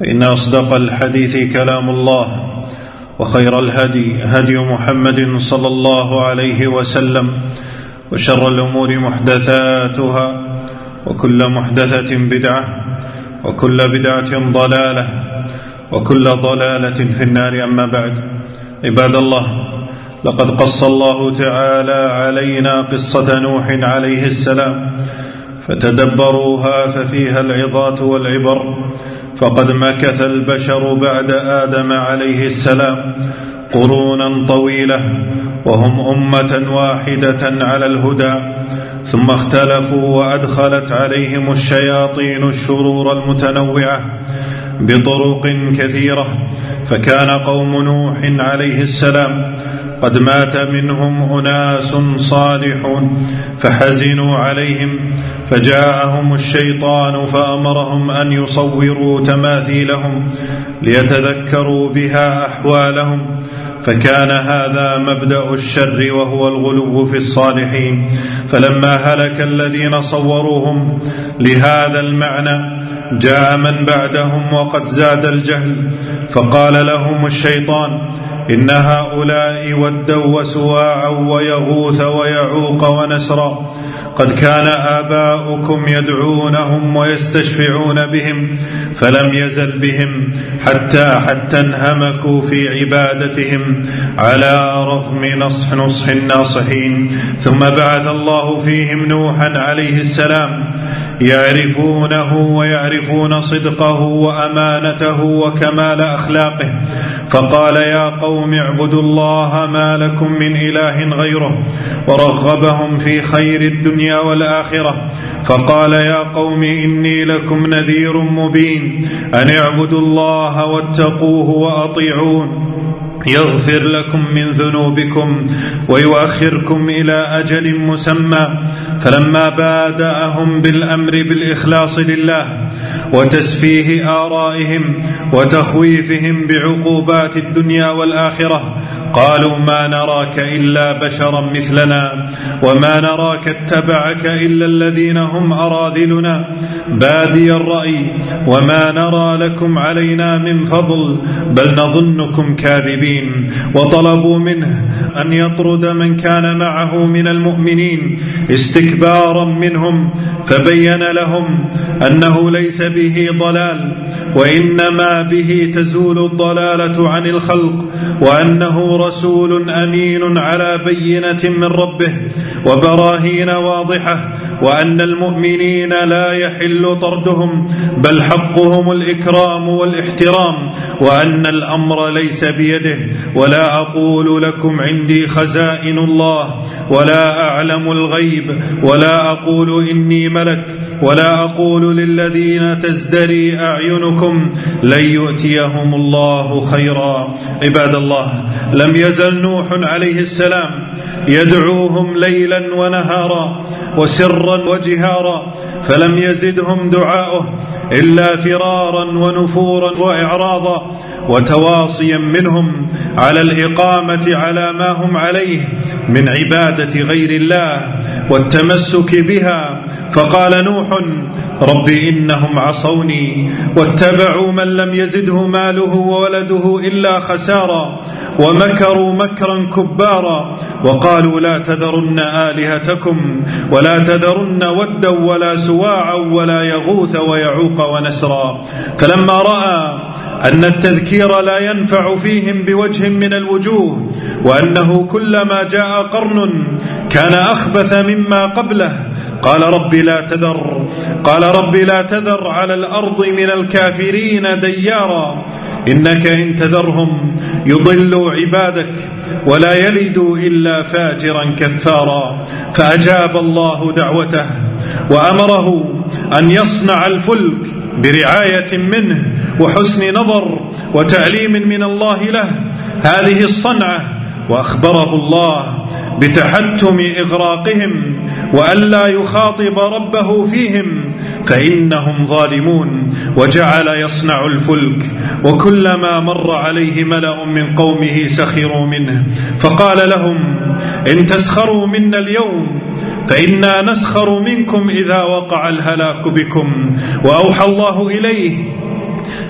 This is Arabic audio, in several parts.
فان أصدق الحديث كلام الله وخير الهدي هدي محمد صلى الله عليه وسلم وشر الأمور محدثاتها وكل محدثة بدعة وكل بدعة ضلالة وكل ضلالة في النار أما بعد. عباد الله لقد قص الله تعالى علينا قصة نوح عليه السلام فتدبروها ففيها العظات والعبر فقد مكث البشر بعد آدم عليه السلام قرونا طويلة وهم أمة واحدة على الهدى ثم اختلفوا وأدخلت عليهم الشياطين الشرور المتنوعة بطرق كثيرة فكان قوم نوح عليه السلام قد مات منهم أناس صالحون فحزنوا عليهم فجاءهم الشيطان فأمرهم أن يصوروا تماثيلهم ليتذكروا بها أحوالهم فكان هذا مبدأ الشر وهو الغلو في الصالحين فلما هلك الذين صوروهم لهذا المعنى جاء من بعدهم وقد زاد الجهل فقال لهم الشيطان إن هؤلاء ودوا وسواعا ويغوث ويعوق ونسرا. قد كان آباؤكم يدعونهم ويستشفعون بهم فلم يزل بهم حتى حتى انهمكوا في عبادتهم على رغم نصح نصح الناصحين. ثم بعث الله فيهم نوحا عليه السلام يعرفونه ويعرفون صدقه وأمانته وكمال أخلاقه. فقال يا قوم اعبدوا الله ما لكم من إله غيره ورغبهم في خير الدنيا والآخرة. فقال يا قوم إني لكم نذير مبين. أن اعبدوا الله واتقوه وأطيعون. يغفر لكم من ذنوبكم ويؤخركم إلى أجل مسمى. فلما بادأهم بالأمر بالإخلاص لله وتسفيه آرائهم وتخويفهم بعقوبات الدنيا والآخرة قالوا ما نراك إلا بشرا مثلنا وما نراك اتبعك إلا الذين هم أراذلنا. بادي الرأي وما نرى لكم علينا من فضل بل نظنكم كاذبين. وطلبوا منه أن يطرد من كان معه من المؤمنين استكبارا منهم فبين لهم أنه ليس به ضلال وإنما به تزول الضلالة عن الخلق وأنه رسول أمين على بينة من ربه وبراهين واضحة وأن المؤمنين لا يحل طردهم بل حقهم الإكرام والإحترام وأن الأمر ليس بيده ولا أقول لكم عندي خزائن الله ولا أعلم الغيب ولا أقول إني ملك ولا أقول للذين تزدري أعينكم لن يؤتيهم الله خيرا. عباد الله لم يزل نوح عليه السلام. يدعوهم ليلا ونهارا وسرا وجهارا فلم يزدهم دعاؤه إلا فرارا ونفورا وإعراضا وتواصيا منهم على الإقامة على ما هم عليه من عبادة غير الله والتمسك بها فقال نوح رب إنهم عصوني واتبعوا من لم يزده ماله وولده إلا خسارا ومكروا مكرا كبارا وقالوا لا تذرن آلهتكم ولا تذرن ودا ولا سواعا ولا يغوث ويعوق ونسرا. فلما رأى أن التذكير لا ينفع فيهم بوجه من الوجوه وأنه كلما جاء قرن كان أخبث مما قبله قال رب لا تذر قال رب لا تذر على الأرض من الكافرين ديارا إنك إن تذرهم يضلوا عبادك ولا يلدوا إلا فاجرا كفارا. فأجاب الله دعوته وأمره أن يصنع الفلك برعاية منه وحسن نظر وتعليم من الله له. هذه الصنعة وأخبره الله بتحتم إغراقهم وألا يخاطب ربه فيهم فإنهم ظالمون. وجعل يصنع الفلك وكلما مر عليه ملأ من قومه سخروا منه. فقال لهم إن تسخروا منا اليوم فإنا نسخر منكم إذا وقع الهلاك بكم. وأوحى الله إليه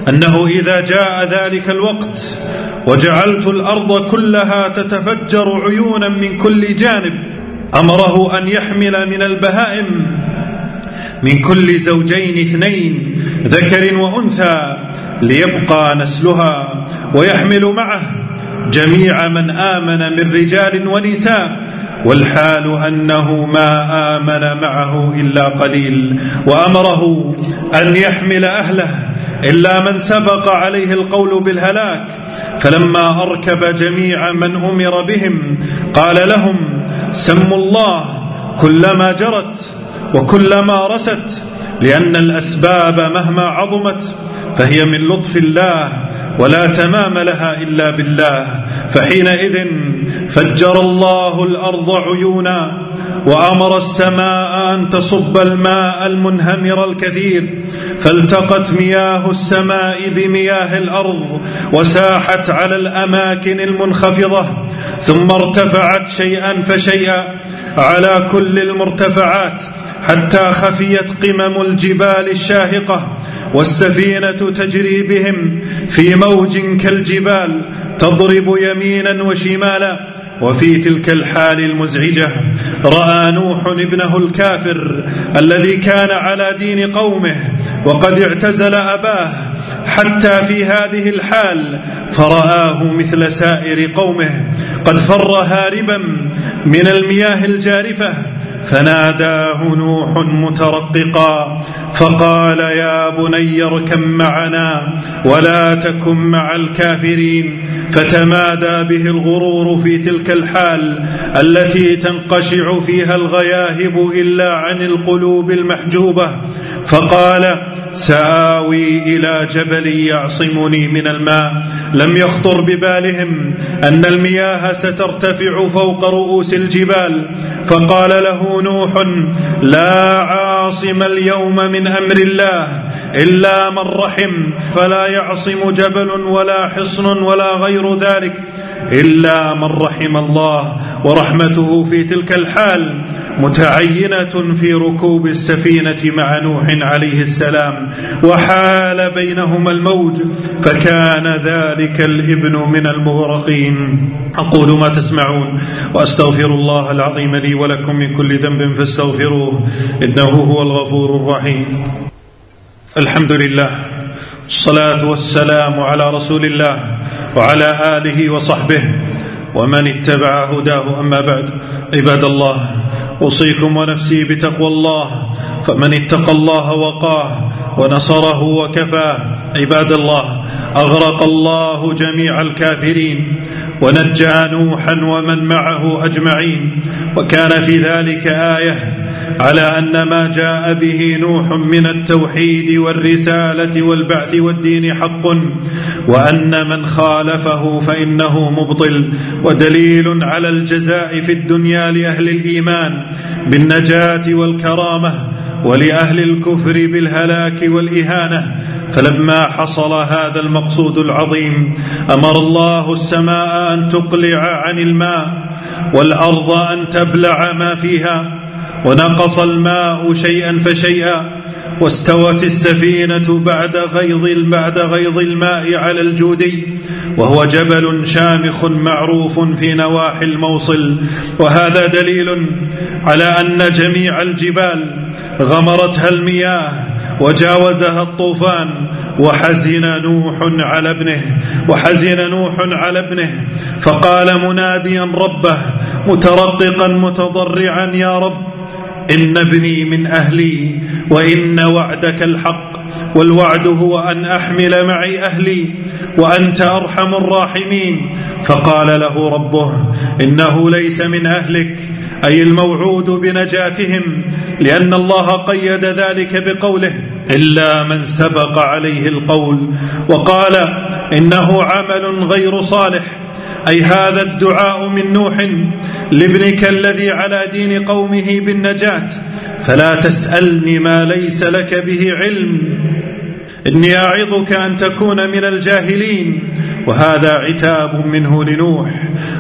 أنه إذا جاء ذلك الوقت وجعلت الأرض كلها تتفجر عيونا من كل جانب أمره أن يحمل من البهائم من كل زوجين اثنين ذكر وأنثى ليبقى نسلها ويحمل معه جميع من آمن من رجال ونساء والحال أنه ما آمن معه إلا قليل وأمره أن يحمل أهله إلا من سبق عليه القول بالهلاك فلما أركب جميع من أمر بهم قال لهم سموا الله كلما جرت وكلما رست لأن الأسباب مهما عظمت فهي من لطف الله ولا تمام لها إلا بالله فحينئذ فجر الله الأرض عيونا وأمر السماء أن تصب الماء المنهمر الكثير فالتقت مياه السماء بمياه الأرض وساحت على الأماكن المنخفضة ثم ارتفعت شيئا فشيئا على كل المرتفعات حتى خفيت قمم الجبال الشاهقة والسفينة تجري بهم في موج كالجبال تضرب يمينا وشمالا. وفي تلك الحال المزعجة رأى نوح ابنه الكافر الذي كان على دين قومه وقد اعتزل أباه حتى في هذه الحال فرآه مثل سائر قومه قد فر هاربا من المياه الجارفة فناداه نوح مترققا فقال يا بني اركب معنا ولا تكن مع الكافرين. فتمادى به الغرور في تلك الحال التي تنقشع فيها الغياهب إلا عن القلوب المحجوبة فقال سآوي إلى جبل يعصمني من الماء. لم يخطر ببالهم أن المياه سترتفع فوق رؤوس الجبال. فقال له نوح لا عاصم اليوم من أمر الله إلا من رحم فلا يعصم جبل ولا حصن ولا غير ذلك. إلا من رحم الله ورحمته في تلك الحال متعينة في ركوب السفينة مع نوح عليه السلام وحال بينهما الموج فكان ذلك الإبن من المغرقين. أقول ما تسمعون وأستغفر الله العظيم لي ولكم من كل ذنب فاستغفروه إنه هو الغفور الرحيم. الحمد لله. الصلاه والسلام على رسول الله وعلى آله وصحبه ومن اتبع هداه. أما بعد عباد الله أوصيكم ونفسي بتقوى الله فمن اتقى الله وقاه ونصره وكفاه عباد الله أغرق الله جميع الكافرين ونجى نوحا ومن معه أجمعين وكان في ذلك آية على أن ما جاء به نوح من التوحيد والرسالة والبعث والدين حق وأن من خالفه فإنه مبطل ودليل على الجزاء في الدنيا لأهل الإيمان بالنجاة والكرامة ولأهل الكفر بالهلاك والإهانة فلما حصل هذا المقصود العظيم أمر الله السماء أن تقلع عن الماء والأرض أن تبلع ما فيها ونقص الماء شيئا فشيئا واستوت السفينة بعد غيظ بعد غيظ الماء على الجودي وهو جبل شامخ معروف في نواحي الموصل وهذا دليل على أن جميع الجبال غمرتها المياه وجاوزها الطوفان وحزن نوح على ابنه وحزن نوح على ابنه فقال مناديا ربه مترققا متضرعا يا رب إن ابني من أهلي وإن وعدك الحق والوعد هو أن أحمل معي أهلي وأنت أرحم الراحمين. فقال له ربه إنه ليس من أهلك أي الموعود بنجاتهم لأن الله قيد ذلك بقوله إلا من سبق عليه القول. وقال إنه عمل غير صالح. أي هذا الدعاء من نوح لابنك الذي على دين قومه بالنجاة فلا تسألني ما ليس لك به علم. إني أعظك أن تكون من الجاهلين وهذا عتاب منه لنوح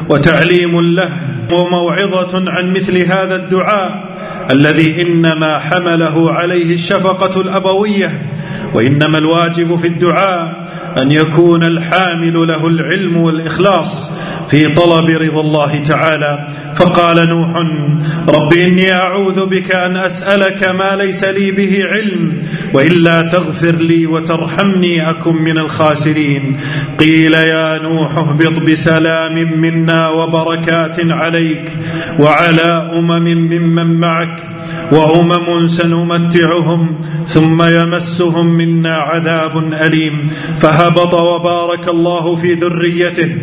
وتعليم له وموعظة عن مثل هذا الدعاء الذي إنما حمله عليه الشفقة الأبوية وإنما الواجب في الدعاء أن يكون الحامل له العلم والإخلاص في طلب رضا الله تعالى. فقال نوح رب إني أعوذ بك أن أسألك ما ليس لي به علم وإلا تغفر لي وترحمني أكن من الخاسرين. قيل يا نوح اهبط بسلام منا وبركات عليك وعلى أمم ممن معك. وأمم سنمتعهم ثم يمسهم منا عذاب أليم. فهبط وبارك الله في ذريته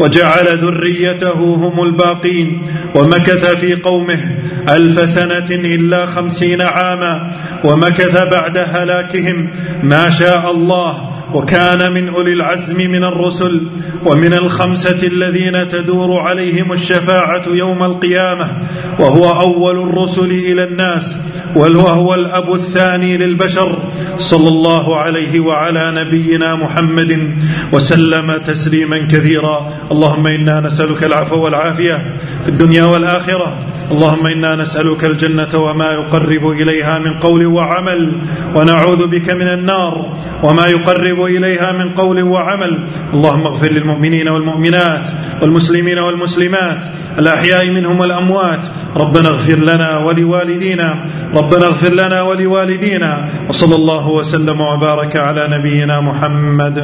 وجعل ذريته هم الباقين. ومكث في قومه ألف سنة إلا خمسين عاما. ومكث بعد هلاكهم. ما شاء الله وكان من أولي العزم من الرسل ومن الخمسة الذين تدور عليهم الشفاعة يوم القيامة وهو أول الرسل إلى الناس. وهو الأب الثاني للبشر صلى الله عليه وعلى نبينا محمد وسلم تسليما كثيرا. اللهم إنا نسألك العفو والعافية في الدنيا والآخرة. اللهم إنا نسألك الجنة وما يقرب إليها من قول وعمل. ونعوذ بك من النار وما يقرب إليها من قول وعمل. اللهم اغفر للمؤمنين والمؤمنات والمسلمين والمسلمات الأحياء منهم والأموات. ربنا اغفر لنا ولوالدينا. ربنا اغفر لنا ولوالدينا وصلى الله وسلم وبارك على نبينا محمد.